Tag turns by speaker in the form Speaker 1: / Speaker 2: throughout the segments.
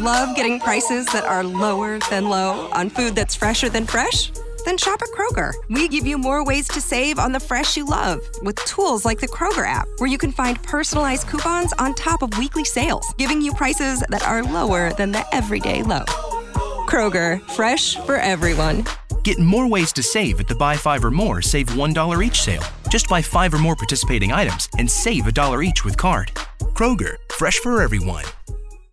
Speaker 1: Love getting prices that are lower than low on food that's fresher than fresh? Then shop at Kroger. We give you more ways to save on the fresh you love with tools like the Kroger app, where you can find personalized coupons on top of weekly sales, giving you prices that are lower than the everyday low. Kroger, fresh for everyone.
Speaker 2: Get more ways to save at the Buy Five or More Save $1 each sale. Just buy five or more participating items and save a dollar each with card. Kroger, fresh for everyone.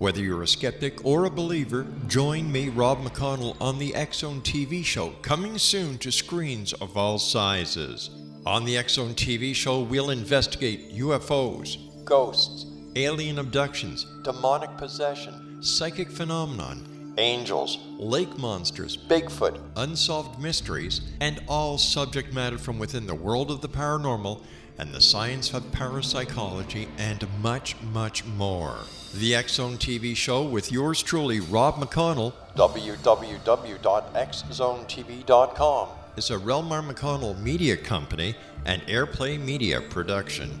Speaker 3: Whether you're a skeptic or a believer, join me, Rob McConnell, on the Zone TV show, coming soon to screens of all sizes. On the Zone TV show, we'll investigate UFOs, ghosts, alien abductions, demonic possession, psychic phenomenon, angels, lake monsters, Bigfoot, unsolved mysteries, and all subject matter from within the world of the paranormal and the science of parapsychology, and much, much more. The X Zone TV show with yours truly, Rob McConnell, www.xzonetv.com, is a Relmar McConnell media company and Airplay Media production.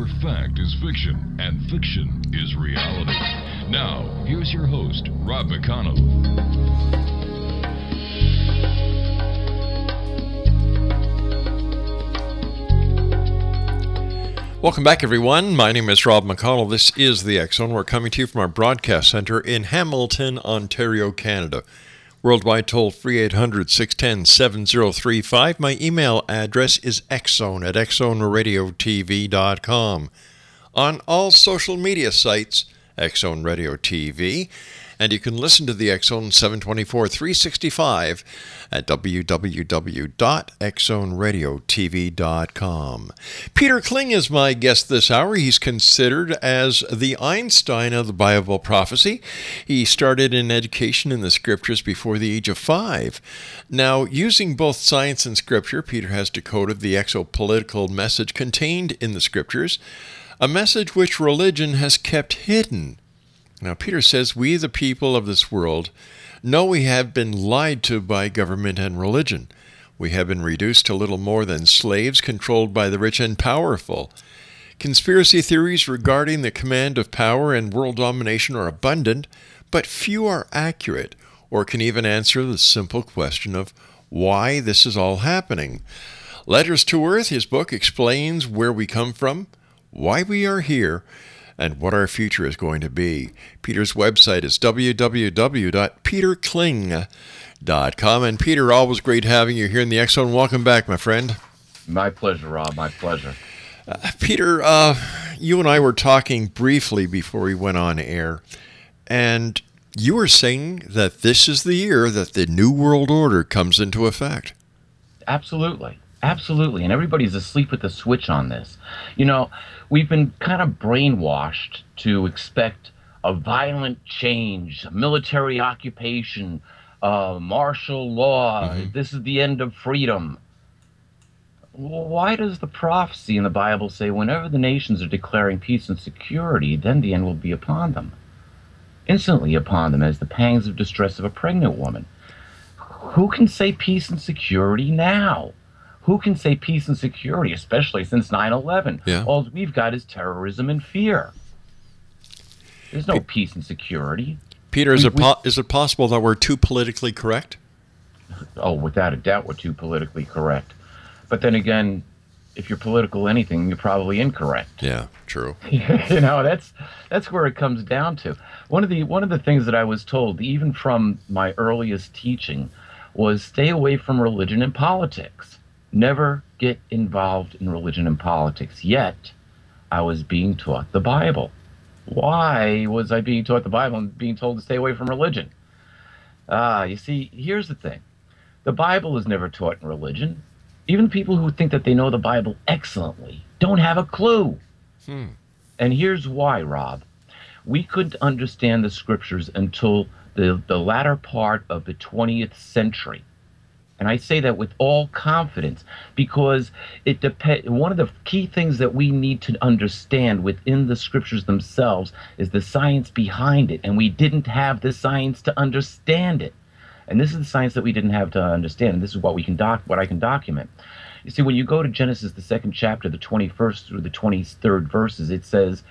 Speaker 4: where fact is fiction and fiction is reality. Now, here's your host, Rob McConnell.
Speaker 3: Welcome back, everyone. My name is Rob McConnell. This is the X Zone. We're coming to you from our broadcast center in Hamilton, Ontario, Canada. Worldwide toll free 800 610 7035. My email address is xzone at xzoneradiotv.com. On all social media sites, Zone Radio TV. And you can listen to the Zone 724 365 at www.xzoneradiotv.com. Peter Kling is my guest this hour. He's considered as the Einstein of the Bible prophecy. He started in education in the scriptures before the age of five. Now, using both science and scripture, Peter has decoded the exopolitical message contained in the scriptures, a message which religion has kept hidden. Now, Peter says, We, the people of this world, know we have been lied to by government and religion. We have been reduced to little more than slaves controlled by the rich and powerful. Conspiracy theories regarding the command of power and world domination are abundant, but few are accurate or can even answer the simple question of why this is all happening. Letters to Earth, his book, explains where we come from, why we are here, and what our future is going to be. Peter's website is www.peterkling.com. And Peter, always great having you here in the Zone. Welcome back, my friend.
Speaker 5: My pleasure, Rob. My pleasure.
Speaker 3: Uh, Peter, uh, you and I were talking briefly before we went on air, and you were saying that this is the year that the New World Order comes into effect.
Speaker 5: Absolutely. Absolutely. And everybody's asleep at the switch on this. You know, we've been kind of brainwashed to expect a violent change, military occupation, uh, martial law. Mm-hmm. This is the end of freedom. Why does the prophecy in the Bible say whenever the nations are declaring peace and security, then the end will be upon them? Instantly upon them as the pangs of distress of a pregnant woman. Who can say peace and security now? Who can say peace and security, especially since 9 11?
Speaker 3: Yeah.
Speaker 5: All we've got is terrorism and fear. There's no peace and security.
Speaker 3: Peter, is, we, it po- is it possible that we're too politically correct?
Speaker 5: Oh, without a doubt, we're too politically correct. But then again, if you're political anything, you're probably incorrect.
Speaker 3: Yeah, true.
Speaker 5: you know, that's that's where it comes down to. One of the one of the things that I was told, even from my earliest teaching, was stay away from religion and politics. Never get involved in religion and politics. Yet, I was being taught the Bible. Why was I being taught the Bible and being told to stay away from religion? Ah, you see, here's the thing. The Bible is never taught in religion. Even people who think that they know the Bible excellently don't have a clue.
Speaker 3: Hmm.
Speaker 5: And here's why, Rob. We couldn't understand the scriptures until the, the latter part of the 20th century. And I say that with all confidence because it depends. One of the key things that we need to understand within the scriptures themselves is the science behind it. And we didn't have the science to understand it. And this is the science that we didn't have to understand. And this is what we can doc, what I can document. You see, when you go to Genesis, the second chapter, the 21st through the 23rd verses, it says,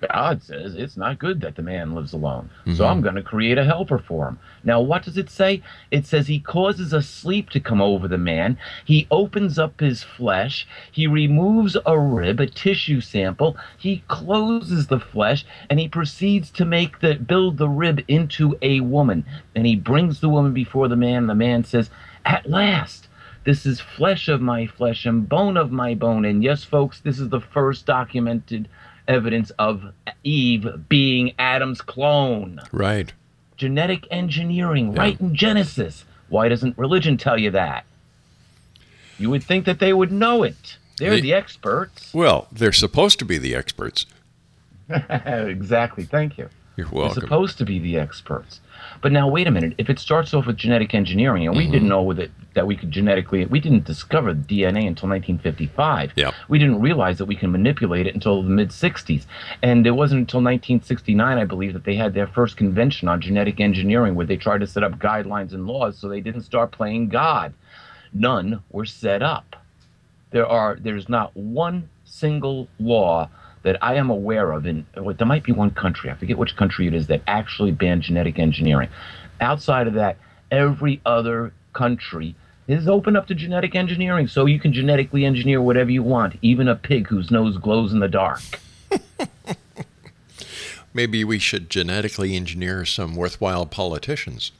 Speaker 5: God says it's not good that the man lives alone. Mm-hmm. So I'm going to create a helper for him. Now, what does it say? It says he causes a sleep to come over the man. He opens up his flesh. He removes a rib, a tissue sample. He closes the flesh and he proceeds to make the build the rib into a woman. And he brings the woman before the man. And The man says, "At last." This is flesh of my flesh and bone of my bone. And yes, folks, this is the first documented evidence of Eve being Adam's clone.
Speaker 3: Right.
Speaker 5: Genetic engineering, yeah. right in Genesis. Why doesn't religion tell you that? You would think that they would know it. They're the, the experts.
Speaker 3: Well, they're supposed to be the experts.
Speaker 5: exactly. Thank you.
Speaker 3: You're welcome.
Speaker 5: They're supposed to be the experts. But now, wait a minute. If it starts off with genetic engineering, and we mm-hmm. didn't know with it that we could genetically, we didn't discover DNA until 1955.
Speaker 3: Yeah.
Speaker 5: We didn't realize that we can manipulate it until the mid 60s. And it wasn't until 1969, I believe, that they had their first convention on genetic engineering where they tried to set up guidelines and laws so they didn't start playing God. None were set up. There are, there's not one single law that I am aware of, in well, there might be one country, I forget which country it is, that actually banned genetic engineering. Outside of that, every other country is open up to genetic engineering, so you can genetically engineer whatever you want, even a pig whose nose glows in the dark.
Speaker 3: Maybe we should genetically engineer some worthwhile politicians.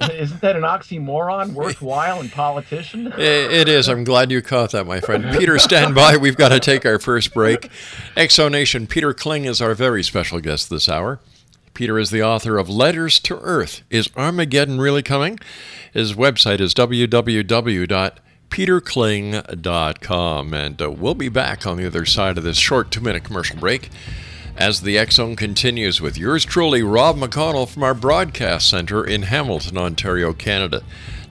Speaker 5: Isn't that an oxymoron? Worthwhile and politician?
Speaker 3: it is. I'm glad you caught that, my friend. Peter, stand by. We've got to take our first break. Exonation, Peter Kling is our very special guest this hour. Peter is the author of Letters to Earth. Is Armageddon really coming? His website is www.peterkling.com. And uh, we'll be back on the other side of this short two minute commercial break as the Zone continues with yours truly, Rob McConnell from our broadcast center in Hamilton, Ontario, Canada.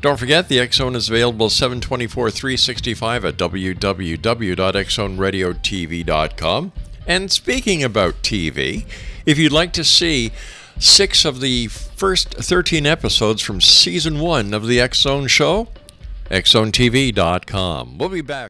Speaker 3: Don't forget, the Zone is available 724 365 at www.xzoneradiotv.com. And speaking about TV, if you'd like to see six of the first 13 episodes from season one of the Zone show, xzonetv.com. We'll be back.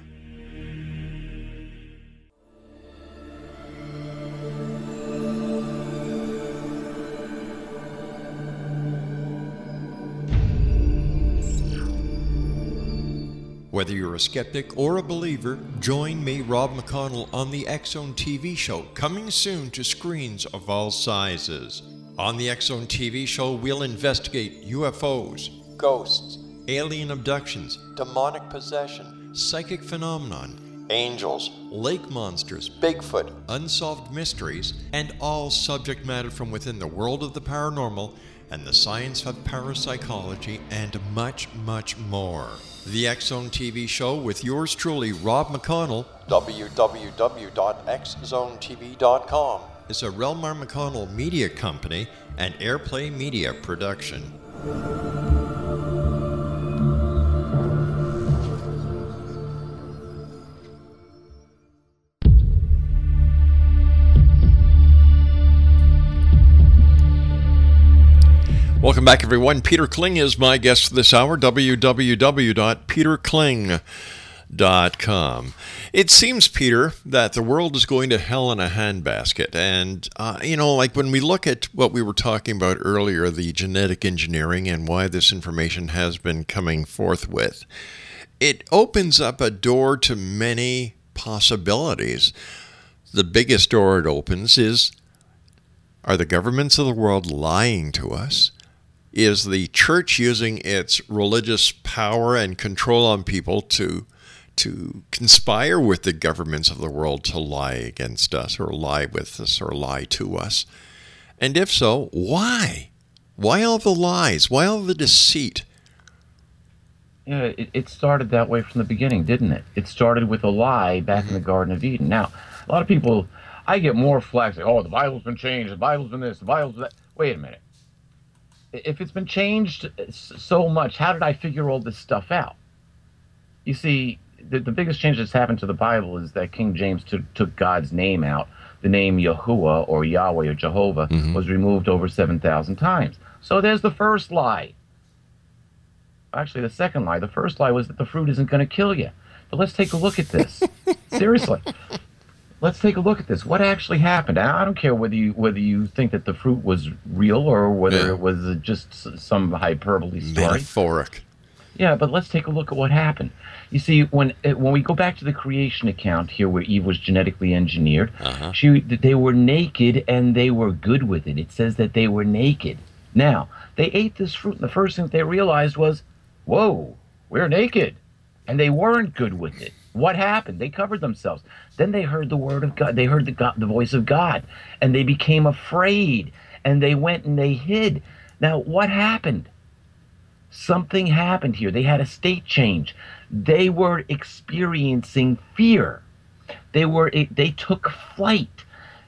Speaker 3: Whether you're a skeptic or a believer, join me, Rob McConnell, on the Zone TV show, coming soon to screens of all sizes. On the Zone TV show, we'll investigate UFOs, ghosts, alien abductions, demonic possession, psychic phenomenon, angels, lake monsters, Bigfoot, unsolved mysteries, and all subject matter from within the world of the paranormal and the science of parapsychology, and much, much more. The X Zone TV show with yours truly, Rob McConnell, www.xzonetv.com, is a Relmar McConnell media company and Airplay Media production. Welcome back, everyone. Peter Kling is my guest this hour. www.peterkling.com. It seems, Peter, that the world is going to hell in a handbasket. And, uh, you know, like when we look at what we were talking about earlier, the genetic engineering and why this information has been coming forth with, it opens up a door to many possibilities. The biggest door it opens is are the governments of the world lying to us? Is the church using its religious power and control on people to to conspire with the governments of the world to lie against us or lie with us or lie to us? And if so, why? Why all the lies? Why all the deceit?
Speaker 5: Yeah, it, it started that way from the beginning, didn't it? It started with a lie back in the mm-hmm. Garden of Eden. Now, a lot of people, I get more flags like, oh, the Bible's been changed, the Bible's been this, the Bible's that. Wait a minute. If it's been changed so much, how did I figure all this stuff out? You see, the, the biggest change that's happened to the Bible is that King James took, took God's name out. The name Yahuwah or Yahweh or Jehovah
Speaker 3: Mm-hmm.
Speaker 5: was removed over 7,000 times. So there's the first lie. Actually, the second lie. The first lie was that the fruit isn't going to kill you. But let's take a look at this. Seriously. Let's take a look at this. What actually happened? And I don't care whether you whether you think that the fruit was real or whether
Speaker 3: Yeah.
Speaker 5: it was just some hyperbole story.
Speaker 3: Metaphoric.
Speaker 5: Yeah, but let's take a look at what happened. You see, when uh, when we go back to the creation account here, where Eve was genetically engineered,
Speaker 3: Uh-huh.
Speaker 5: she they were naked and they were good with it. It says that they were naked. Now they ate this fruit, and the first thing they realized was, "Whoa, we're naked," and they weren't good with it. What happened? They covered themselves. Then they heard the word of God. They heard the God, the voice of God, and they became afraid, and they went and they hid. Now, what happened? something happened here. They had a state change. They were experiencing fear. They were eh, they took flight.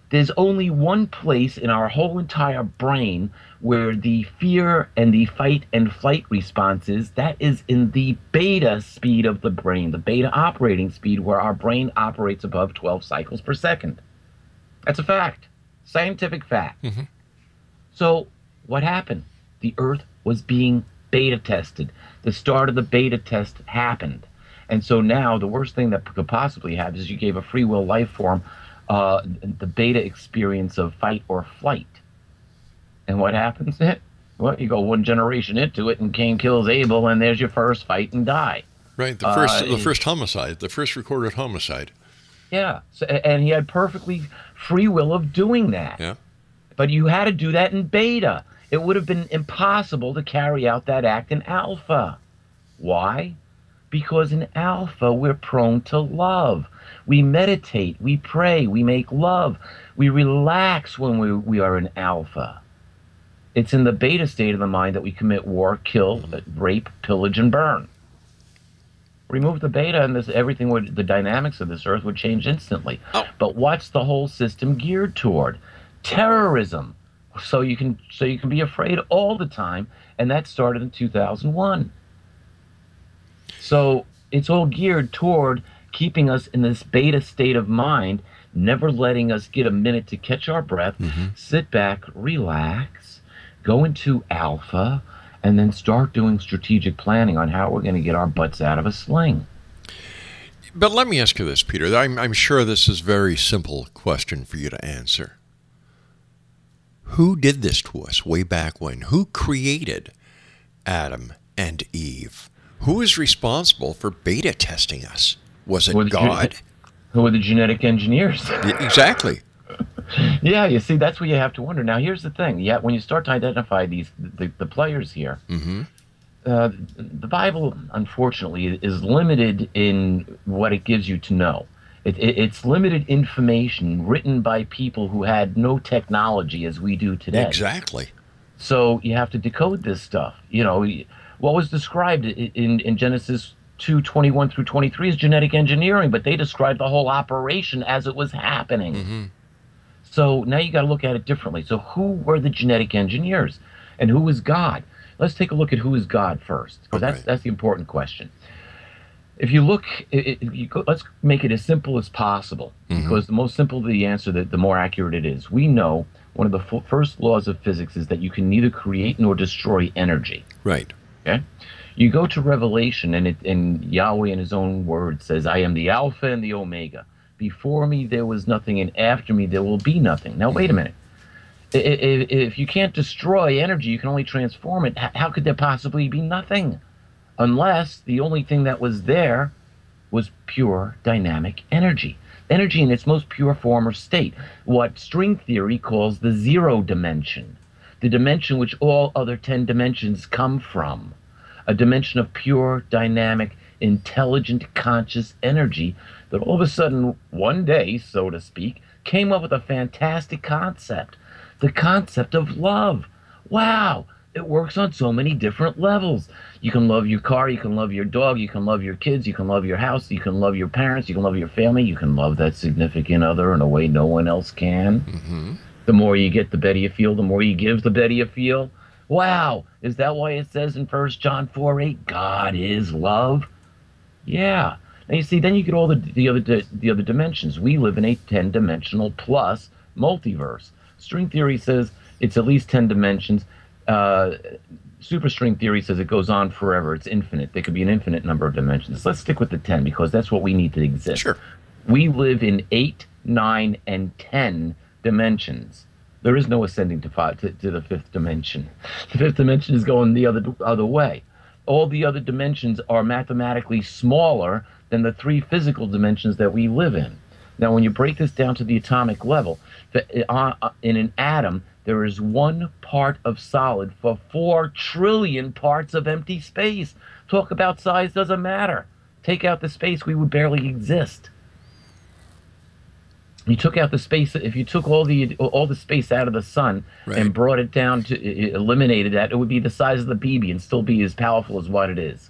Speaker 5: There's only one place in our whole entire brain where the fear and the fight and flight responses that is in the beta speed of the brain, the beta operating speed where our brain operates above 12 cycles per second. That's a fact. Scientific fact. So, what happened? The Earth was being beta tested. The start of the beta test happened. And so now, the worst thing that could possibly happen is you gave a free will life form uh, the beta experience of fight or flight. And what happens? It well, you go one generation into it, and Cain kills Abel, and there's your first fight and die.
Speaker 3: Right. The first
Speaker 5: Uh,
Speaker 3: the first homicide, the first recorded homicide.
Speaker 5: Yeah. So, and he had perfectly free will of doing that.
Speaker 3: Yeah.
Speaker 5: But you had to do that in beta. It would have been impossible to carry out that act in alpha. Why? Because in alpha, we're prone to love. We meditate, we pray, we make love, we relax when we, we are in alpha. It's in the beta state of the mind that we commit war, kill, mm-hmm. rape, pillage, and burn. Remove the beta, and this everything would the dynamics of this earth would change instantly. Oh. But what's the whole system geared toward? Terrorism. So you can so you can be afraid all the time, and that started in 2001. So it's all geared toward keeping us in this beta state of mind, never letting us get a minute to catch our breath, mm-hmm. sit back, relax, go into alpha, and then start doing strategic planning on how we're going to get our butts out of a sling.
Speaker 3: But let me ask you this, Peter. I'm, I'm sure this is a very simple question for you to answer. Who did this to us way back when? Who created Adam and Eve? Who is responsible for beta testing us? Was it
Speaker 5: Who are gen-
Speaker 3: God?
Speaker 5: Who are the genetic engineers?
Speaker 3: Exactly.
Speaker 5: Yeah, you see, that's what you have to wonder. Now, here's the thing. Yeah, when you start to identify these the, the players here,
Speaker 3: Mm-hmm.
Speaker 5: uh, the Bible, unfortunately, is limited in what it gives you to know. It, it, it's limited information written by people who had no technology as we do today.
Speaker 3: Exactly.
Speaker 5: So you have to decode this stuff. You know, what was described in, in Genesis 2 21 through 23 is genetic engineering, but they described the whole operation as it was happening. So now you got to look at it differently. So who were the genetic engineers, and who is God? Let's take a look at who is God first, because that's that's the important question. If you look, i- i- you go, let's make it as simple as possible, mm-hmm. because the most simple the answer, the, the more accurate it is. We know one of the f- first laws of physics is that you can neither create nor destroy energy.
Speaker 3: Right.
Speaker 5: Okay. You go to Revelation, and it and Yahweh in His own word says, "I am the Alpha and the Omega. Before me there was nothing, and after me there will be nothing." Now wait a minute. If, if you can't destroy energy, you can only transform it. How could there possibly be nothing? Unless the only thing that was there was pure dynamic energy. Energy in its most pure form or state. What string theory calls the zero dimension. The dimension which all other 10 dimensions come from. A dimension of pure dynamic intelligent, conscious energy that all of a sudden, one day, so to speak, came up with a fantastic concept the concept of love. Wow, it works on so many different levels. You can love your car, you can love your dog, you can love your kids, you can love your house, you can love your parents, you can love your family, you can love that significant other in a way no one else can.
Speaker 3: Mm-hmm.
Speaker 5: The more you get, the better you feel. The more you give, the better you feel. Wow, is that why it says in First John 4 8, God is love? Yeah. Now you see, then you get all the the other the other dimensions. We live in a ten dimensional plus multiverse. String theory says it's at least ten dimensions. Uh, superstring theory says it goes on forever. It's infinite. There could be an infinite number of dimensions. Let's stick with the ten because that's what we need to exist.
Speaker 3: Sure.
Speaker 5: We live in eight, nine, and ten dimensions. There is no ascending to five to, to the fifth dimension. The fifth dimension is going the other other way. All the other dimensions are mathematically smaller than the three physical dimensions that we live in. Now, when you break this down to the atomic level, uh, uh, in an atom, there is one part of solid for four trillion parts of empty space. Talk about size doesn't matter. Take out the space, we would barely exist. You took out the space. If you took all the all the space out of the sun
Speaker 3: Right.
Speaker 5: and brought it down to eliminated that, it would be the size of the BB and still be as powerful as what it is.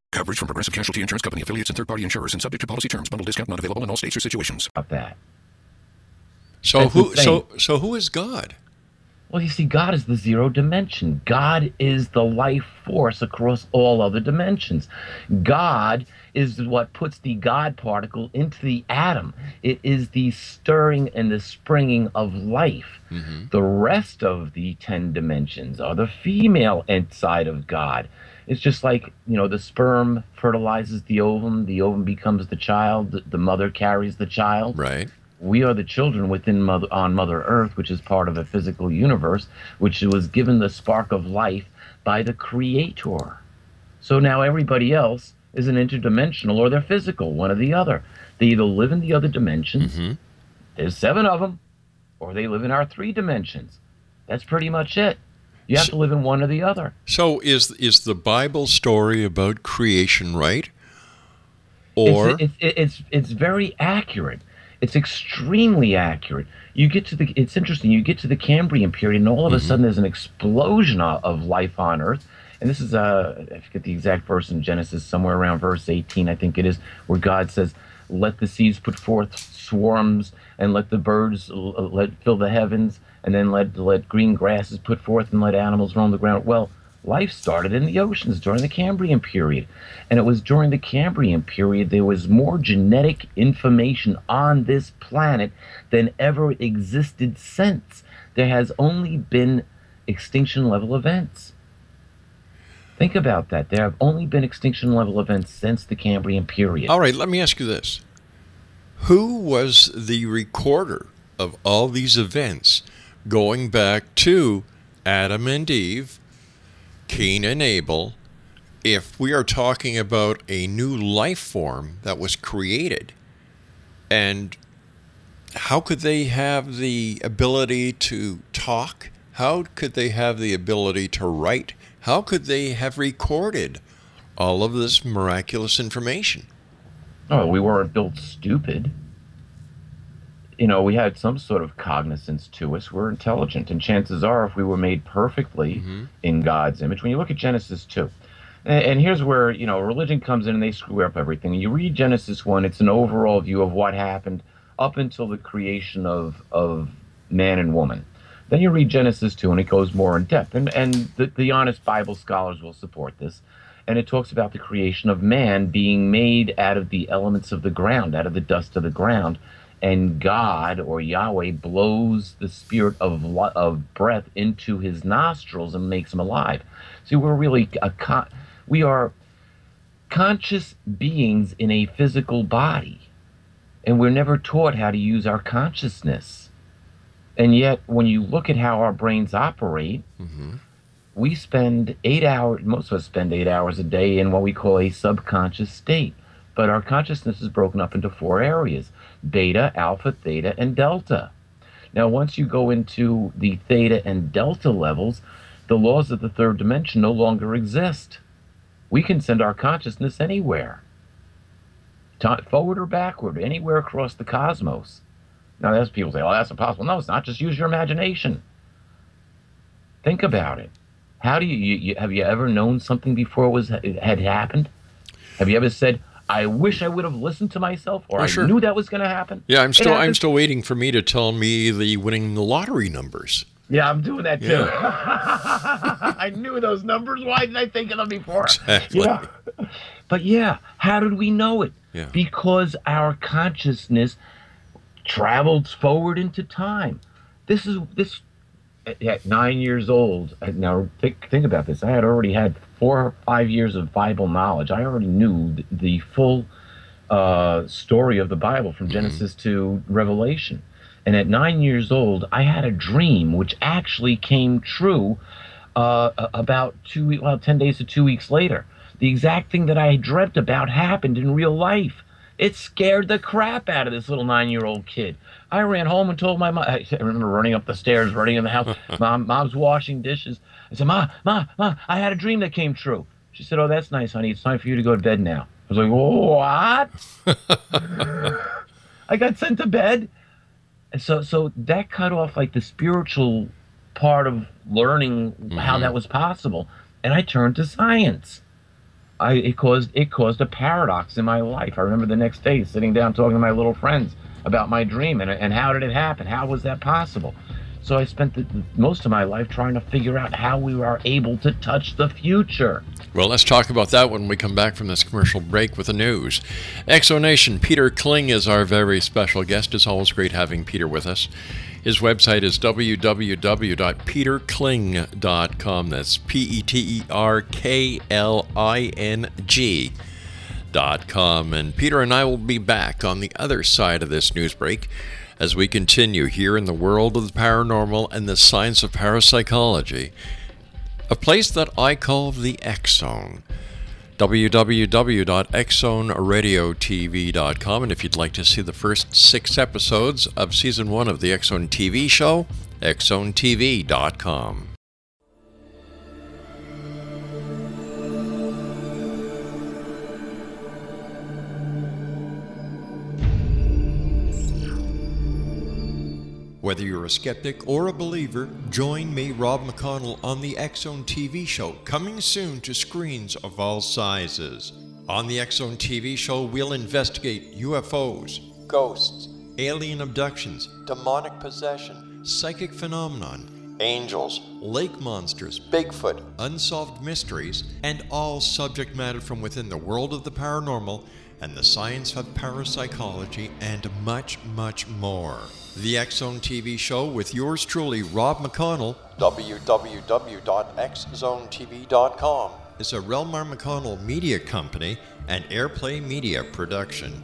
Speaker 6: Coverage from Progressive Casualty Insurance Company affiliates and third party insurers and subject to policy terms. Bundle discount not available in all states or situations.
Speaker 5: About that.
Speaker 3: So
Speaker 5: That's
Speaker 3: who? So so who is God?
Speaker 5: Well, you see, God is the zero dimension. God is the life force across all other dimensions. God is what puts the God particle into the atom. It is the stirring and the springing of life. Mm-hmm. The rest of the 10 dimensions are the female end side of God. It's just like, you know, the sperm fertilizes the ovum, the ovum becomes the child, the, the mother carries the child.
Speaker 3: Right.
Speaker 5: we are the children within mother on mother earth which is part of a physical universe which was given the spark of life by the creator. So now everybody else is an interdimensional or they're physical one or the other. They either live in the other dimensions mm-hmm. there's seven of them or they live in our three dimensions. That's pretty much it you have to live in one or the other
Speaker 3: So is is the Bible story about creation right? Or
Speaker 5: it's, it's, it's it's very accurate. It's extremely accurate. You get to the. It's interesting. You get to the Cambrian period, and all of a sudden, there's an explosion of, of life on Earth. And this is uh, I forget the exact verse in Genesis, somewhere around verse 18, I think it is, where God says, "Let the seas put forth swarms, and let the birds let fill the heavens, and then let let green grasses put forth, and let animals roam the ground." Well, life started in the oceans during the Cambrian period. And it was during the Cambrian period there was more genetic information on this planet than ever existed since. There has only been extinction level events. Think about that. There have only been extinction level events since the Cambrian period.
Speaker 3: all right, let me ask you this: Who was the recorder of all these events, going back to Adam and Eve, Cain and Abel? If we are talking about a new life form that was created, And how could they have the ability to talk? How could they have the ability to write? How could they have recorded all of this miraculous information?
Speaker 5: Oh, we weren't built stupid. You know, we had some sort of cognizance to us. We're intelligent. And chances are, if we were made perfectly mm-hmm. in God's image, when you look at Genesis 2, and, and here's where, you know, religion comes in and they screw up everything. You read Genesis 1, it's an overall view of what happened up until the creation of, of man and woman. Then you read Genesis 2 and it goes more in depth. And, and the, the honest Bible scholars will support this. And it talks about the creation of man being made out of the elements of the ground, out of the dust of the ground. And God or Yahweh blows the spirit of, of breath into his nostrils and makes him alive. See, we're really a con- we are conscious beings in a physical body. And we're never taught how to use our consciousness. And yet, when you look at how our brains operate, mm-hmm. we spend eight hours, most of us spend eight hours a day in what we call a subconscious state. But our consciousness is broken up into four areas beta, alpha, theta, and delta. Now, once you go into the theta and delta levels, the laws of the third dimension no longer exist. We can send our consciousness anywhere, forward or backward, anywhere across the cosmos. Now, there's people say, "Oh, that's impossible." No, it's not. Just use your imagination. Think about it. How do you, you, you have you ever known something before it was had happened? Have you ever said, "I wish I would have listened to myself," or
Speaker 3: Oh,
Speaker 5: "I
Speaker 3: sure.
Speaker 5: knew that was going to happen"?
Speaker 3: Yeah, I'm still I'm still waiting for me to tell me the winning the lottery numbers.
Speaker 5: Yeah, I'm doing that too. I knew those numbers. Why didn't I think of them before?
Speaker 3: Exactly.
Speaker 5: Yeah. But yeah, how did we know it?
Speaker 3: Yeah.
Speaker 5: Because our consciousness traveled forward into time. This is this at- nine years old. Now think think about this. I had already had four or five years of Bible knowledge. I already knew th- the full uh, story of the Bible from Genesis to Revelation. And at nine years old, I had a dream which actually came true uh, about two, well, 10 days to two weeks later. The exact thing that I dreamt about happened in real life. It scared the crap out of this little nine year old kid. I ran home and told my mom. I remember running up the stairs, running in the house. mom, mom's washing dishes. I said, Ma, Ma, Ma, I had a dream that came true. She said, Oh, that's nice, honey. It's time for you to go to bed now. I was like, What? I got sent to bed. And so so that cut off like the spiritual part of learning how mm-hmm. that was possible. And I turned to science. I it caused it caused a paradox in my life. I remember the next day sitting down talking to my little friends about my dream and, and how did it happen? How was that possible? So I spent the, most of my life trying to figure out how we are able to touch the future.
Speaker 3: Well, let's talk about that when we come back from this commercial break with the news. Exonation, Peter Kling is our very special guest. It's always great having Peter with us. His website is www.peterkling.com. That's P E T E R K L I N G. Dot com. And Peter and I will be back on the other side of this news break as we continue here in the world of the paranormal and the science of parapsychology a place that I call the X Zone. www.xzoneradiotv.com. And if you'd like to see the first six episodes of season one of the X Zone TV show, xzonetv.com. Whether you're a skeptic or a believer, join me, Rob McConnell, on the Zone TV show, coming soon to screens of all sizes. On the Zone TV show, we'll investigate UFOs, ghosts, alien abductions, demonic possession, psychic phenomenon, angels, lake monsters, Bigfoot, unsolved mysteries, and all subject matter from within the world of the paranormal and the science of parapsychology, and much, much more. The X Zone TV show with yours truly, Rob McConnell, www.xzonetv.com, is a Relmar McConnell media company and Airplay Media production.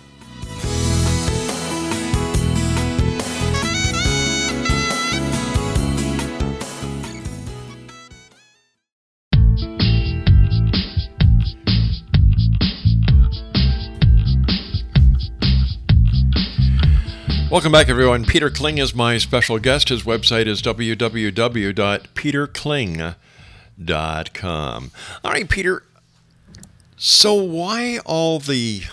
Speaker 3: Welcome back, everyone. Peter Kling is my special guest. His website is www.peterkling.com. All right, Peter. So why all the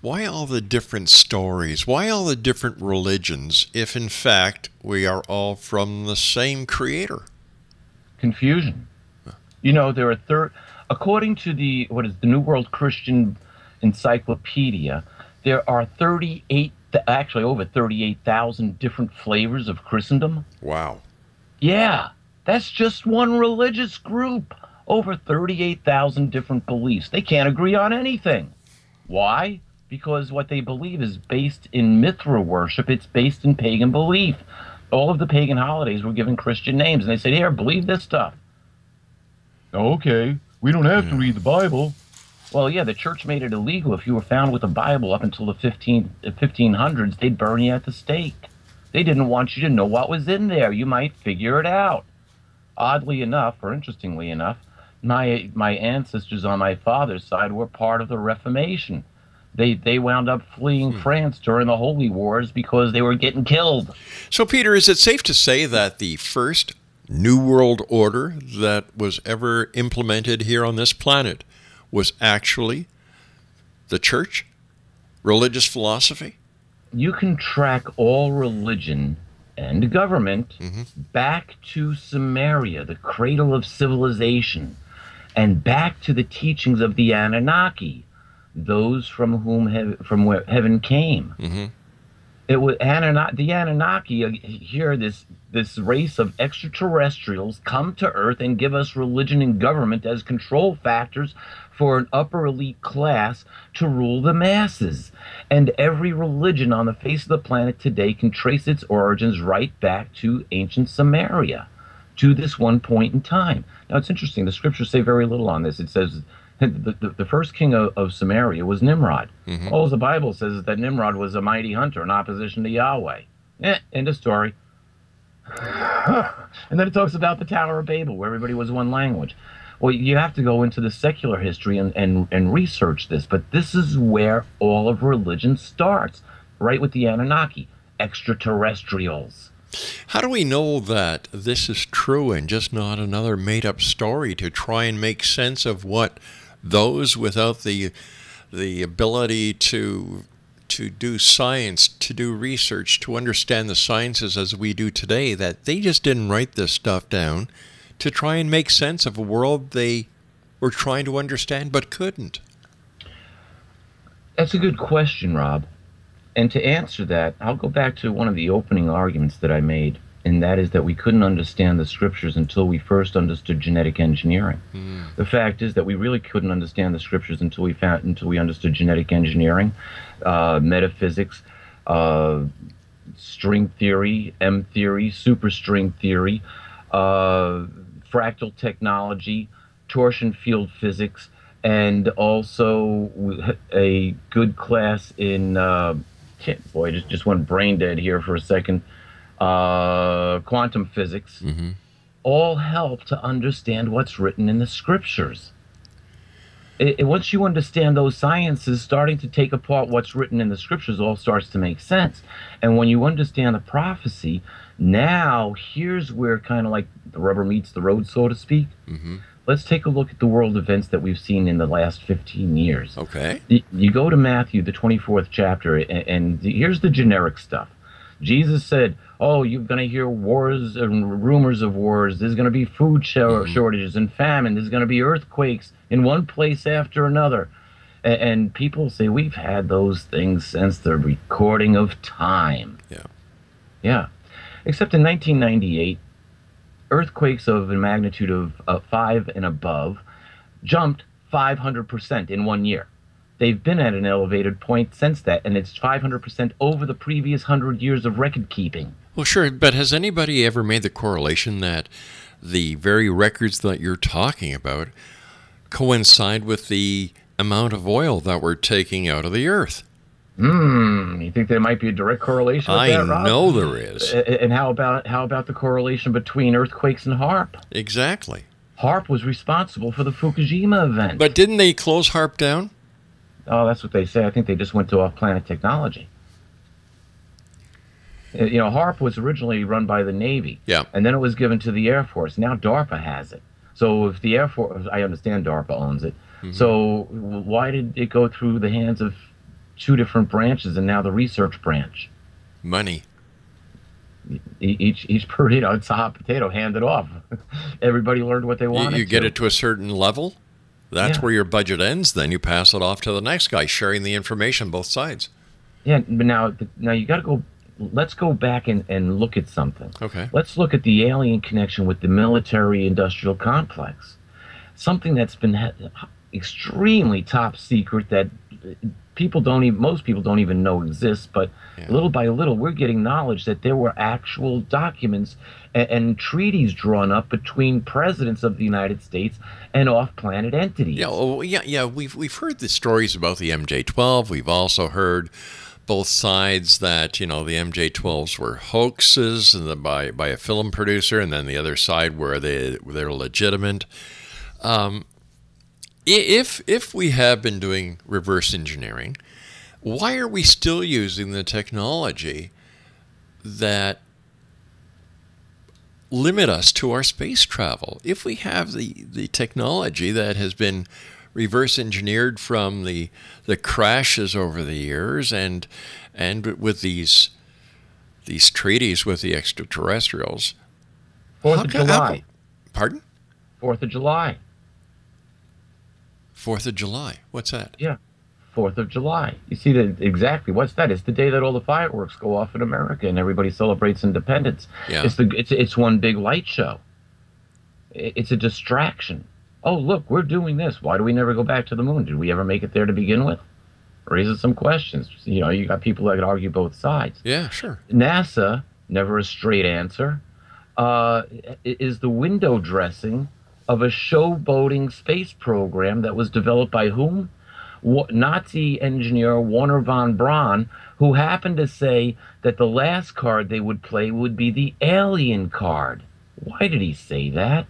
Speaker 3: why all the different stories? Why all the different religions if in fact we are all from the same creator?
Speaker 5: Confusion. You know, there are thir- according to the what is the New World Christian Encyclopedia, there are 38 actually over 38,000 different flavors of Christendom.
Speaker 3: Wow.
Speaker 5: Yeah, that's just one religious group. Over 38,000 different beliefs. They can't agree on anything. Why? Because what they believe is based in Mithra worship, it's based in pagan belief. All of the pagan holidays were given Christian names, and they said, Here, believe this stuff. Okay, we don't have to read the Bible. Well, yeah, the church made it illegal. If you were found with a Bible up until the 15, 1500s, they'd burn you at the stake. They didn't want you to know what was in there. You might figure it out. Oddly enough, or interestingly enough, my my ancestors on my father's side were part of the Reformation. They they wound up fleeing hmm. France during the Holy Wars because they were getting killed.
Speaker 3: So, Peter, is it safe to say that the first New World Order that was ever implemented here on this planet was actually the church, religious philosophy?
Speaker 5: You can track all religion and government mm-hmm. back to Sumeria, the cradle of civilization, and back to the teachings of the Anunnaki, those from whom he- from where heaven came. Mm-hmm. It was Anunnaki, the Anunnaki uh, here. This this race of extraterrestrials come to Earth and give us religion and government as control factors for an upper elite class to rule the masses. And every religion on the face of the planet today can trace its origins right back to ancient Sumeria, to this one point in time. Now, it's interesting. The scriptures say very little on this. It says the, the, the first king of, of, Sumeria was Nimrod. Mm-hmm. All the Bible says is that Nimrod was a mighty hunter in opposition to Yahweh. Eh, end of story. and then it talks about the Tower of Babel, where everybody was one language. Well, you have to go into the secular history and, and, and research this, but this is where all of religion starts, right with the Anunnaki, extraterrestrials.
Speaker 3: How do we know that this is true and just not another made up story to try and make sense of what those without the the ability to to do science, to do research, to understand the sciences as we do today, that they just didn't write this stuff down to try and make sense of a world they were trying to understand but couldn't?
Speaker 5: That's a good question, Rob. And to answer that, I'll go back to one of the opening arguments that I made, and that is that we couldn't understand the scriptures until we first understood genetic engineering.
Speaker 3: Mm.
Speaker 5: The fact is that we really couldn't understand the scriptures until we found until we understood genetic engineering, uh, metaphysics, uh, string theory, M theory, superstring theory, uh, fractal technology, torsion field physics, and also a good class in uh, boy, just just went brain dead here for a second. Uh, quantum physics
Speaker 3: mm-hmm.
Speaker 5: all help to understand what's written in the scriptures. It, it, once you understand those sciences, starting to take apart what's written in the scriptures all starts to make sense. And when you understand the prophecy, now here's where kind of like the rubber meets the road, so to speak.
Speaker 3: Mm-hmm.
Speaker 5: Let's take a look at the world events that we've seen in the last 15 years.
Speaker 3: Okay.
Speaker 5: You, go to Matthew, the 24th chapter, and, and here's the generic stuff. Jesus said, "Oh, you're going to hear wars and rumors of wars. There's going to be food sh- mm-hmm. shortages and famine. There's going to be earthquakes in one place after another." And, and people say we've had those things since the recording of time.
Speaker 3: Yeah.
Speaker 5: Yeah. Except in 1998, earthquakes of a magnitude of uh, five and above jumped 500% in one year. They've been at an elevated point since that, and it's 500% over the previous 100 years of record keeping.
Speaker 3: Well, sure, but has anybody ever made the correlation that the very records that you're talking about coincide with the amount of oil that we're taking out of the earth?
Speaker 5: Hmm. You think there might be a direct correlation? With
Speaker 3: I
Speaker 5: that,
Speaker 3: know there is.
Speaker 5: And how about how about the correlation between earthquakes and HAARP?
Speaker 3: Exactly.
Speaker 5: HAARP was responsible for the Fukushima event.
Speaker 3: But didn't they close HAARP down?
Speaker 5: Oh, that's what they say. I think they just went to off-planet technology. Uh, You know, HAARP was originally run by the Navy.
Speaker 3: Yeah.
Speaker 5: And then it was given to the Air Force. Now DARPA has it. So if the Air Force, I understand DARPA owns it.
Speaker 3: Mm-hmm.
Speaker 5: So why did it go through the hands of two different branches and now the research branch?
Speaker 3: Money.
Speaker 5: Each each per you know it's a hot potato. Hand it off. Everybody learned what they wanted.
Speaker 3: you get
Speaker 5: to.
Speaker 3: it to a certain level. That's
Speaker 5: Yeah.
Speaker 3: where your budget ends. Then you pass it off to the next guy, sharing the information both sides.
Speaker 5: Yeah, but now now you got to go. Let's go back and, and look at something.
Speaker 3: Okay.
Speaker 5: Let's look at the alien connection with the military-industrial complex. Something that's been extremely top secret that people don't even most people don't even know exists. But little by little, we're getting knowledge that there were actual documents and, and treaties drawn up between presidents of the United States and off-planet entities.
Speaker 3: Yeah, oh, yeah, yeah. We've we've heard the stories about the MJ12. We've also heard both sides that you know the MJ12s were hoaxes and the, by by a film producer, and then the other side where they they're legitimate. Um, if if we have been doing reverse engineering, why are we still using the technology that limit us to our space travel. If we have the, the technology that has been reverse engineered from the the crashes over the years and and with these these treaties with the extraterrestrials.
Speaker 5: Fourth of
Speaker 3: how
Speaker 5: July.
Speaker 3: co- pardon?
Speaker 5: Fourth of July.
Speaker 3: Fourth of July. What's that?
Speaker 5: Yeah. Fourth of July. You see that exactly what's that? It's the day that all the fireworks go off in America and everybody celebrates independence.
Speaker 3: Yeah.
Speaker 5: It's the it's it's one big light show. It's a distraction. Oh look, we're doing this. Why do we never go back to the moon? Did we ever make it there to begin with? Raises some questions. You know, you got people that could argue both sides.
Speaker 3: Yeah, sure.
Speaker 5: NASA, never a straight answer, uh, is the window dressing of a showboating space program that was developed by whom? Nazi engineer Wernher von Braun, who happened to say that the last card they would play would be the alien card. Why did he say that?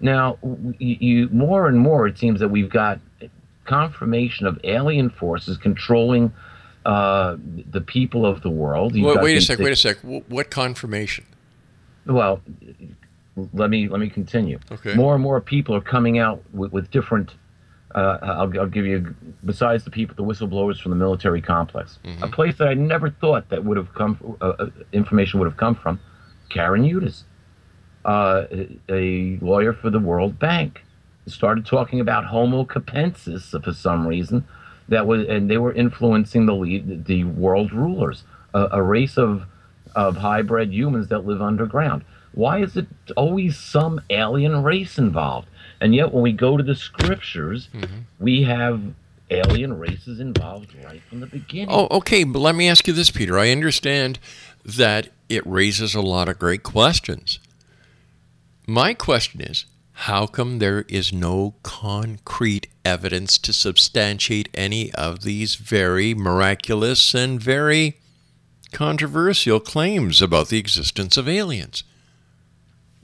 Speaker 5: Now, you, more and more it seems that we've got confirmation of alien forces controlling uh, the people of the world.
Speaker 3: Wait a sec. Wait a sec. What confirmation?
Speaker 5: well, let me let me continue.
Speaker 3: Okay.
Speaker 5: More and more people are coming out with, with different. Uh, I'll, I'll give you besides the people, the whistleblowers from the military complex, a place that I never thought that would have come uh, uh, information would have come from. Karen Hudes, uh, a lawyer for the World Bank, started talking about Homo capensis for some reason. That was, and they were influencing the lead, the world rulers, a, a race of of hybrid humans that live underground. Why is it always some alien race involved? And yet, when we go to the scriptures, mm-hmm. we have alien races involved right from the beginning.
Speaker 3: Oh, okay. But let me ask you this, Peter. I understand that it raises a lot of great questions. My question is how come there is no concrete evidence to substantiate any of these very miraculous and very controversial claims about the existence of aliens?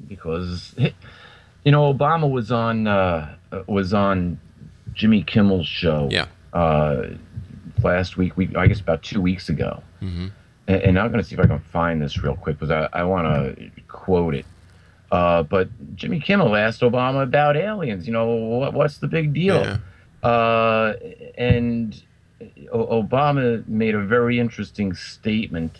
Speaker 5: Because you know Obama was on uh, was on Jimmy Kimmel's show.
Speaker 3: Yeah.
Speaker 5: Uh, last week, week I guess about two weeks ago,
Speaker 3: Mm-hmm.
Speaker 5: and, and I'm going to see if I can find this real quick because I, I want to quote it. Uh, but Jimmy Kimmel asked Obama about aliens. You know, what, what's the big deal? Uh, and o- Obama made a very interesting statement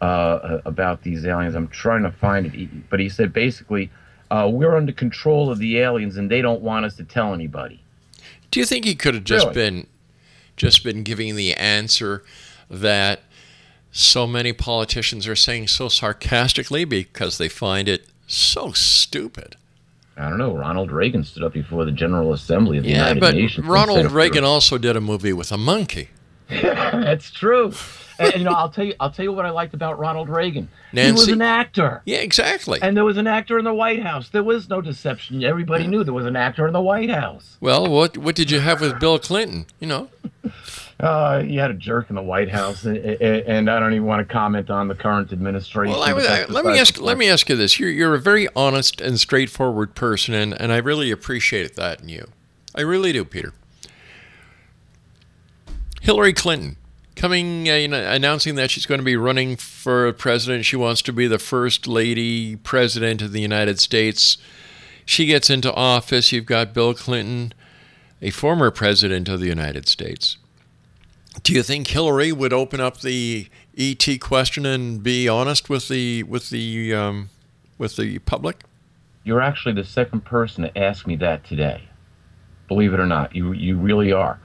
Speaker 5: uh, about these aliens. I'm trying to find it, but he said basically, uh, we're under control of the aliens, and they don't want us to tell anybody.
Speaker 3: Do you think he could have just
Speaker 5: Really?
Speaker 3: been just been giving the answer that so many politicians are saying so sarcastically because they find it so stupid?
Speaker 5: I don't know. Ronald Reagan stood up before the General Assembly of the
Speaker 3: Yeah,
Speaker 5: United
Speaker 3: but
Speaker 5: Nations. and
Speaker 3: Ronald Reagan also did a movie with a monkey.
Speaker 5: That's true. And, you know, I'll tell you, I'll tell you what I liked about Ronald Reagan. He was an actor.
Speaker 3: Yeah, exactly.
Speaker 5: And there was an actor in the White House. There was no deception. Everybody knew there was an actor in the White House.
Speaker 3: Well, what what did you have with Bill Clinton? You know,
Speaker 5: Uh, you had a jerk in the White House, and, and I don't even want to comment on the current administration.
Speaker 3: well, I, I, let me ask let me ask you this: you're you're a very honest and straightforward person, and, and I really appreciate that in you. I really do, Peter. Hillary Clinton coming, uh, announcing that she's going to be running for president. She wants to be the first lady president of the United States. She gets into office. You've got Bill Clinton, a former president of the United States. Do you think Hillary would open up the ET question and be honest with the with the um, with the public?
Speaker 5: You're actually the second person to ask me that today. Believe it or not, you you really are.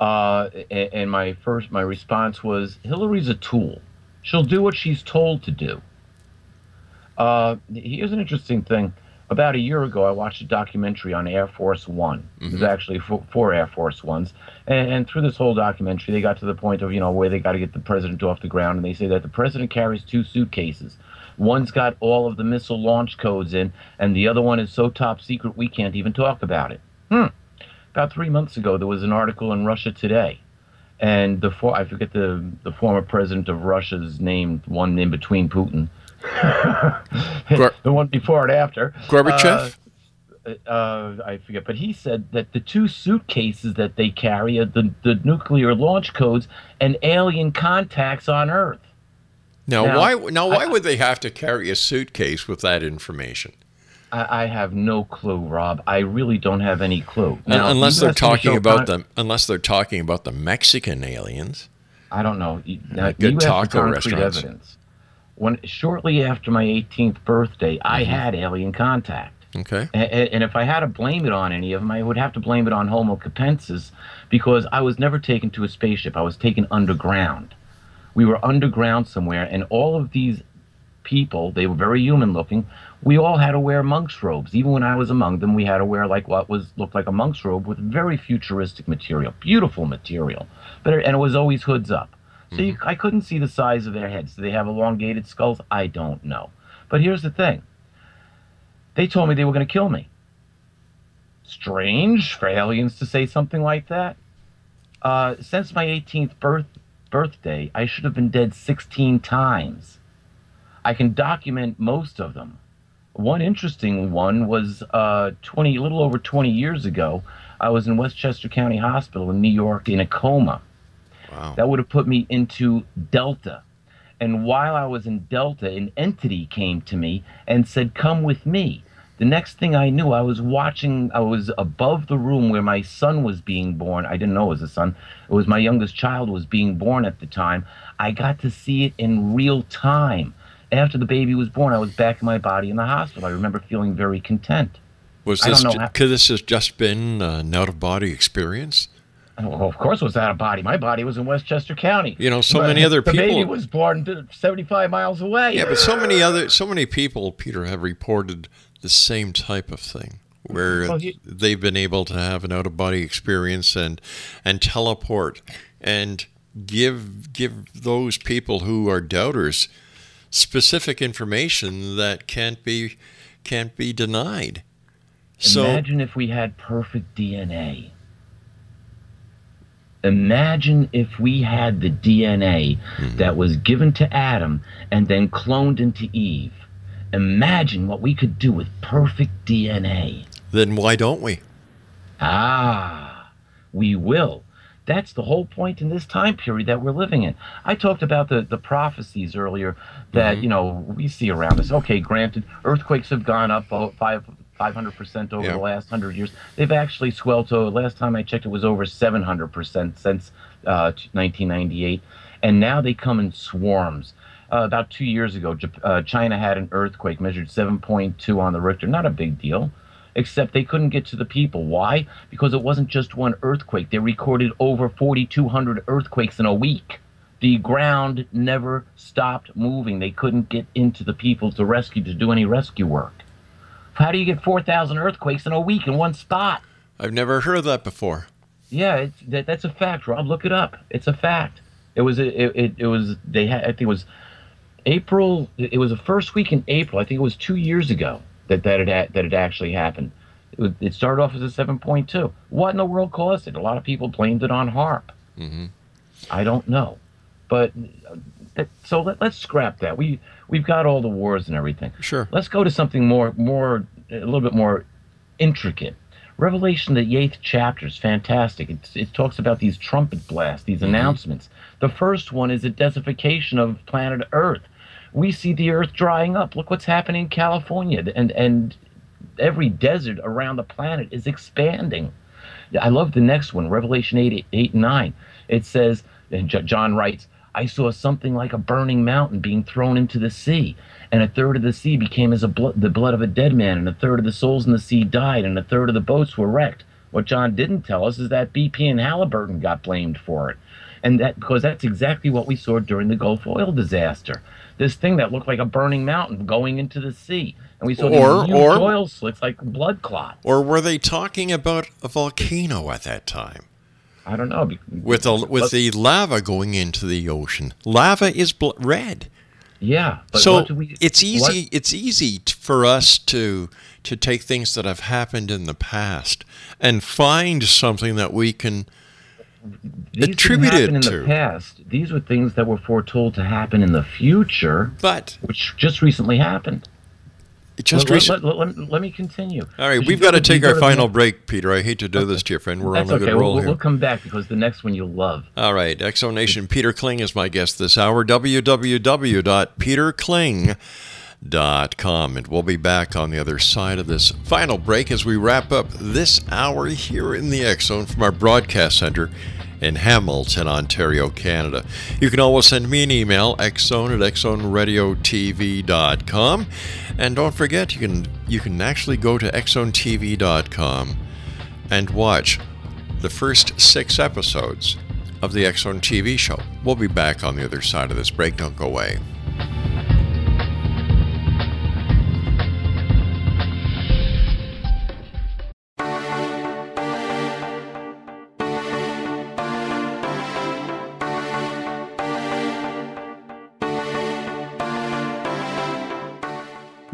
Speaker 5: Uh, and, and my first my response was Hillary's a tool. She'll do what she's told to do. Uh, here's an interesting thing. About a year ago, I watched a documentary on Air Force One. It was actually for, for Air Force Ones, and, and through this whole documentary, they got to the point of you know where they got to get the president off the ground, and they say that the president carries two suitcases. One's got all of the missile launch codes in, and the other one is so top secret we can't even talk about it. Hmm. About three months ago, there was an article in Russia Today, and the for, I forget the the former president of Russia's name, one in between Putin, the one before and after.
Speaker 3: Gorbachev?
Speaker 5: Uh, uh, I forget, but he said that the two suitcases that they carry are the, the nuclear launch codes and alien contacts on Earth.
Speaker 3: Now,
Speaker 5: Now,
Speaker 3: why now why
Speaker 5: I-
Speaker 3: would they have to carry a suitcase with that information?
Speaker 5: I, I have no clue, Rob. I really don't have any clue. Now,
Speaker 3: unless they're talking about
Speaker 5: con-
Speaker 3: them, unless they're talking about the Mexican aliens.
Speaker 5: I don't know. Now,
Speaker 3: good
Speaker 5: you the
Speaker 3: taco restaurants.
Speaker 5: evidence. When shortly after my 18th birthday, I
Speaker 3: Mhm.
Speaker 5: had alien contact.
Speaker 3: Okay.
Speaker 5: A- a- And if I had to blame it on any of them, I would have to blame it on Homo capensis because I was never taken to a spaceship. I was taken underground. We were underground somewhere, and all of these people, they were very human looking. We all had to wear monk's robes. Even when I was among them, we had to wear like what was looked like a monk's robe with very futuristic material, beautiful material. But it- and it was always hoods up. So you, I couldn't see the size of their heads. Do they have elongated skulls? I don't know. But here's the thing. They told me they were going to kill me. Strange for aliens to say something like that. Uh, since my 18th birth birthday, I should have been dead 16 times. I can document most of them. One interesting one was uh, 20, a little over 20 years ago. I was in Westchester County Hospital in New York in a coma.
Speaker 3: Wow.
Speaker 5: That would have put me into Delta. And while I was in Delta, an entity came to me and said, Come with me. The next thing I knew, I was watching, I was above the room where my son was being born. I didn't know it was a son. It was my youngest child was being born at the time. I got to see it in real time. After the baby was born, I was back in my body in the hospital. I remember feeling very content.
Speaker 3: Was this
Speaker 5: know how-
Speaker 3: this have just been an out of body experience?
Speaker 5: Well, of course, it was out of body. My body was in Westchester County.
Speaker 3: You know, so
Speaker 5: But
Speaker 3: many other people.
Speaker 5: the baby was born 75 miles away.
Speaker 3: Yeah, but so many other so many people, Peter, have reported the same type of thing where
Speaker 5: Well, you-
Speaker 3: they've been able to have an out of body experience and and teleport and give give those people who are doubters specific information that can't be can't be denied. So
Speaker 5: Imagine if we had perfect DNA. Imagine if we had the DNA that was given to Adam and then cloned into Eve. Imagine what we could do with perfect DNA.
Speaker 3: then why don't we?
Speaker 5: Ah, we will. That's the whole point in this time period that we're living in. I talked about the, the prophecies earlier that, you know, we see around us. Okay, granted, earthquakes have gone up five, 500% over
Speaker 3: Yeah.
Speaker 5: the last 100 years. They've actually swelled to, last time I checked, it was over 700% since uh, 1998. And now they come in swarms. Uh, about two years ago, uh, China had an earthquake measured 7.2 on the Richter. Not a big deal except they couldn't get to the people. Why? Because it wasn't just one earthquake. They recorded over 4,200 earthquakes in a week. The ground never stopped moving. They couldn't get into the people to rescue, to do any rescue work. How do you get 4,000 earthquakes in a week in one spot?
Speaker 3: I've never heard of that before.
Speaker 5: Yeah, it's, that, that's a fact, Rob. Look it up. It's a fact. It was it, it, it was they had I think it was April. It was the first week in April. I think it was two years ago that that it had, that it actually happened. It, it started off as a seven point two. What in the world caused it? A lot of people blamed it on HAARP.
Speaker 3: Mm-hmm.
Speaker 5: I don't know, but uh, that, so let, let's scrap that. We we've got all the wars and everything.
Speaker 3: Sure.
Speaker 5: Let's go to something more more a little bit more intricate. Revelation, the eighth chapter is fantastic. It, it talks about these trumpet blasts, these announcements. The first one is a desertification of planet Earth. We see the Earth drying up. Look what's happening in California, and and every desert around the planet is expanding. I love the next one, Revelation 8, 8 and 9. It says, and John writes, I saw something like a burning mountain being thrown into the sea, and a third of the sea became as the blood of a dead man, and a third of the souls in the sea died, and a third of the boats were wrecked. What John didn't tell us is that BP and Halliburton got blamed for it. And that because that's exactly what we saw during the Gulf oil disaster. This thing that looked like a burning mountain going into the sea. And we saw
Speaker 3: Or-
Speaker 5: these huge
Speaker 3: or-
Speaker 5: oil slicks like blood clots.
Speaker 3: Or were they talking about a volcano at that time?
Speaker 5: I don't know.
Speaker 3: With the with the lava going into the ocean, lava is bl- red.
Speaker 5: Yeah. But
Speaker 3: so
Speaker 5: we,
Speaker 3: it's easy.
Speaker 5: what-
Speaker 3: It's easy t- for us to to take things that have happened in the past and find something that we can
Speaker 5: these happen in
Speaker 3: to.
Speaker 5: the past. These were things that were foretold to happen in the future,
Speaker 3: but
Speaker 5: which just recently happened.
Speaker 3: It just
Speaker 5: let,
Speaker 3: recent-
Speaker 5: let, let, let, let me continue.
Speaker 3: All right, we've got to take our final break, Peter. I hate to do this to you, friend. We're
Speaker 5: That's
Speaker 3: on a
Speaker 5: okay.
Speaker 3: good roll
Speaker 5: we'll,
Speaker 3: here.
Speaker 5: we'll come back because the next one you'll love.
Speaker 3: All right, Exonation. Peter Kling is my guest this hour. www.peterkling.com. And we'll be back on the other side of this final break as we wrap up this hour here in the Zone from our broadcast center in Hamilton, Ontario, Canada. You can always send me an email, xzone at xzoneradiotv.com. And don't forget, you can you can actually go to xzonetv.com and watch the first six episodes of the Zone TV show. We'll be back on the other side of this break. Don't go away.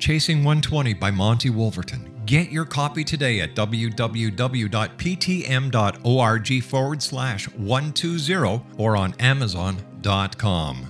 Speaker 7: Chasing 120 by Monty Wolverton. Get your copy today at www.ptm.org forward slash 120 or on amazon.com.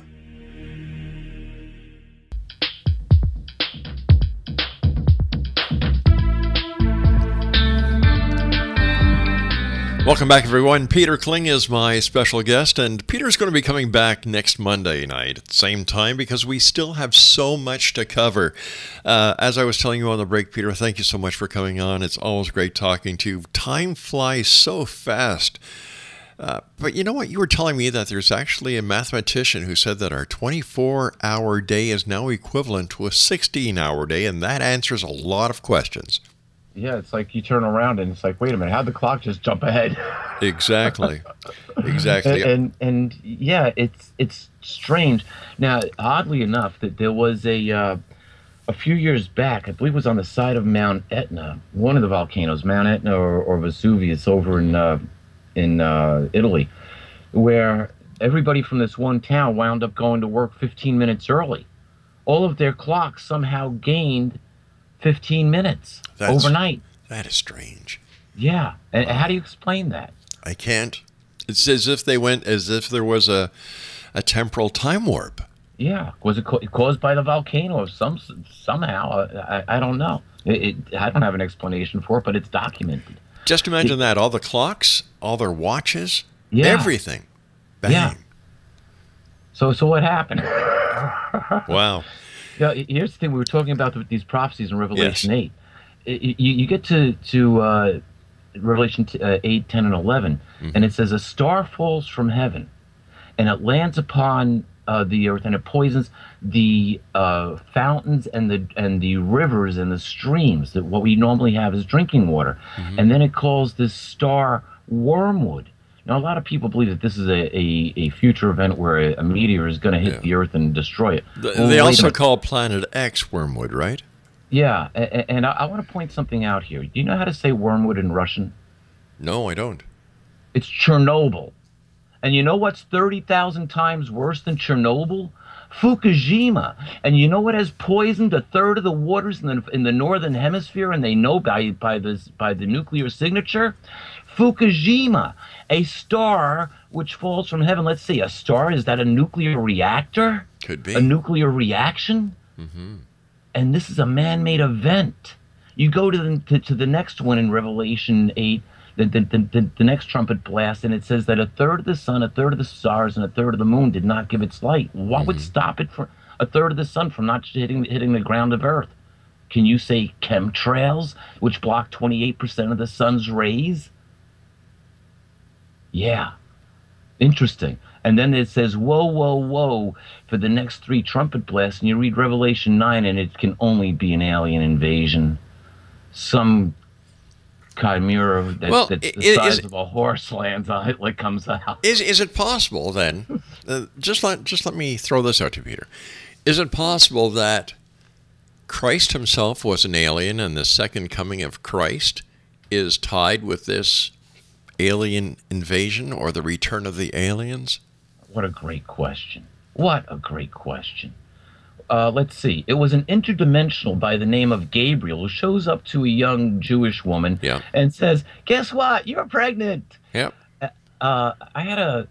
Speaker 3: Welcome back, everyone. Peter Kling is my special guest, and Peter's going to be coming back next Monday night at the same time because we still have so much to cover. Uh, as I was telling you on the break, Peter, thank you so much for coming on. It's always great talking to you. Time flies so fast. Uh, but you know what? You were telling me that there's actually a mathematician who said that our 24 hour day is now equivalent to a 16 hour day, and that answers a lot of questions.
Speaker 5: Yeah, it's like you turn around and it's like, wait a minute, how'd the clock just jump ahead?
Speaker 3: Exactly. exactly.
Speaker 5: and, and and yeah, it's it's strange. Now, oddly enough, that there was a uh, a few years back, I believe it was on the side of Mount Etna, one of the volcanoes, Mount Etna or, or Vesuvius, over in uh, in uh, Italy, where everybody from this one town wound up going to work 15 minutes early. All of their clocks somehow gained 15 minutes
Speaker 3: That's-
Speaker 5: overnight.
Speaker 3: That is strange.
Speaker 5: Yeah. And how do you explain that?
Speaker 3: I can't. It's as if they went as if there was a a temporal time warp.
Speaker 5: Yeah. Was it ca- caused by the volcano or some somehow? I, I, don't know. It, it, I don't have an explanation for it, but it's documented.
Speaker 3: Just imagine that all the clocks, all their watches,
Speaker 5: Yeah.
Speaker 3: everything. Bang.
Speaker 5: Yeah. So so what happened?
Speaker 3: Wow.
Speaker 5: Yeah, here's the thing: we were talking about the, these prophecies in Revelation eight. You, you get to to uh, Revelation t- uh, 8, 10, and 11, and it says a star falls from heaven, and it lands upon uh, the earth, and it poisons the uh, fountains and the and the rivers and the streams that what we normally have as drinking water, and then it calls this star wormwood. Now, a lot of people believe that this is a, a, a future event where a, a meteor is going to hit the Earth and destroy it.
Speaker 3: Th-
Speaker 5: Well, oh,
Speaker 3: they
Speaker 5: wait a
Speaker 3: also call Planet X wormwood, right?
Speaker 5: Yeah, a- a- and I, I want to point something out here. Do you know how to say wormwood in Russian?
Speaker 3: No, I don't.
Speaker 5: It's Chernobyl. And you know what's 30,000 times worse than Chernobyl? Fukushima. And you know what has poisoned a third of the waters in the, in the northern hemisphere and they know by, by, this, by the nuclear signature? Fukushima, a star which falls from heaven. Let's see, a star, is that a nuclear reactor?
Speaker 3: Could be.
Speaker 5: A nuclear reaction?
Speaker 3: Mm-hmm.
Speaker 5: and this is a man-made event. You go to the to, to the next one in Revelation eight, the the, the the next trumpet blast, and it says that a third of the sun, a third of the stars, and a third of the moon did not give its light. What would stop it from a third of the sun from not hitting hitting the ground of Earth? Can you say chemtrails, which block twenty eight percent of the sun's rays? Yeah, interesting. And then it says, whoa, whoa, whoa, for the next three trumpet blasts. And you read Revelation 9, and it can only be an alien invasion. Some chimera that,
Speaker 3: Well,
Speaker 5: that's the
Speaker 3: i-
Speaker 5: size
Speaker 3: is-
Speaker 5: of a horse lands on it, like comes out.
Speaker 3: Is is it possible then? Uh, just let just let me throw this out to Peter. Is it possible that Christ Himself was an alien, and the second coming of Christ is tied with this alien invasion or the return of the aliens?
Speaker 5: What a great question. What a great question. Uh, let's see. It was an interdimensional by the name of Gabriel who shows up to a young Jewish woman
Speaker 3: Yeah.
Speaker 5: and says, Guess what? You're pregnant.
Speaker 3: Yep.
Speaker 5: Uh, I had a.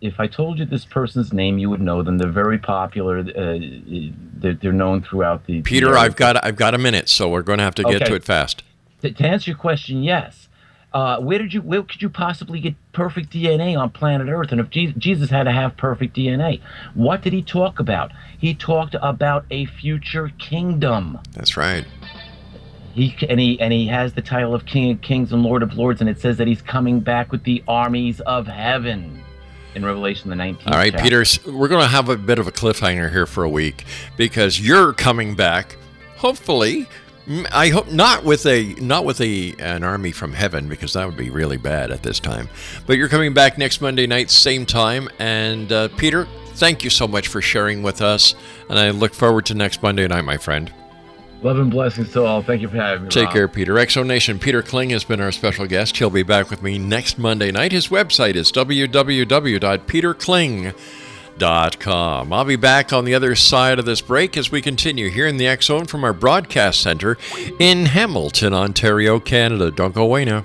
Speaker 5: If I told you this person's name, you would know them. They're very popular. Uh, they're, they're known throughout the.
Speaker 3: Peter,
Speaker 5: the
Speaker 3: I've got I've got a minute, so we're going to have to get
Speaker 5: Okay.
Speaker 3: to it fast.
Speaker 5: To, to answer your question, yes. Uh, where did you? Where could you possibly get perfect DNA on planet Earth? And if Jesus had to have perfect DNA, what did he talk about? He talked about a future kingdom.
Speaker 3: That's right.
Speaker 5: He and he and he has the title of King of Kings and Lord of Lords, and it says that he's coming back with the armies of heaven in Revelation the 19th.
Speaker 3: All right,
Speaker 5: chapter.
Speaker 3: Peter, we're going to have a bit of a cliffhanger here for a week because you're coming back. Hopefully, I hope not with a not with a an army from heaven because that would be really bad at this time. But you're coming back next Monday night, same time. And uh, Peter, thank you so much for sharing with us, and I look forward to next Monday night, my friend.
Speaker 5: Love and blessings to all. Thank you for having me.
Speaker 3: Take
Speaker 5: Rob.
Speaker 3: care, Peter. Exo Nation, Peter Kling has been our special guest. He'll be back with me next Monday night. His website is www.peterkling.com. I'll be back on the other side of this break as we continue here in the X Zone from our broadcast center in Hamilton, Ontario, Canada. Don't go away now.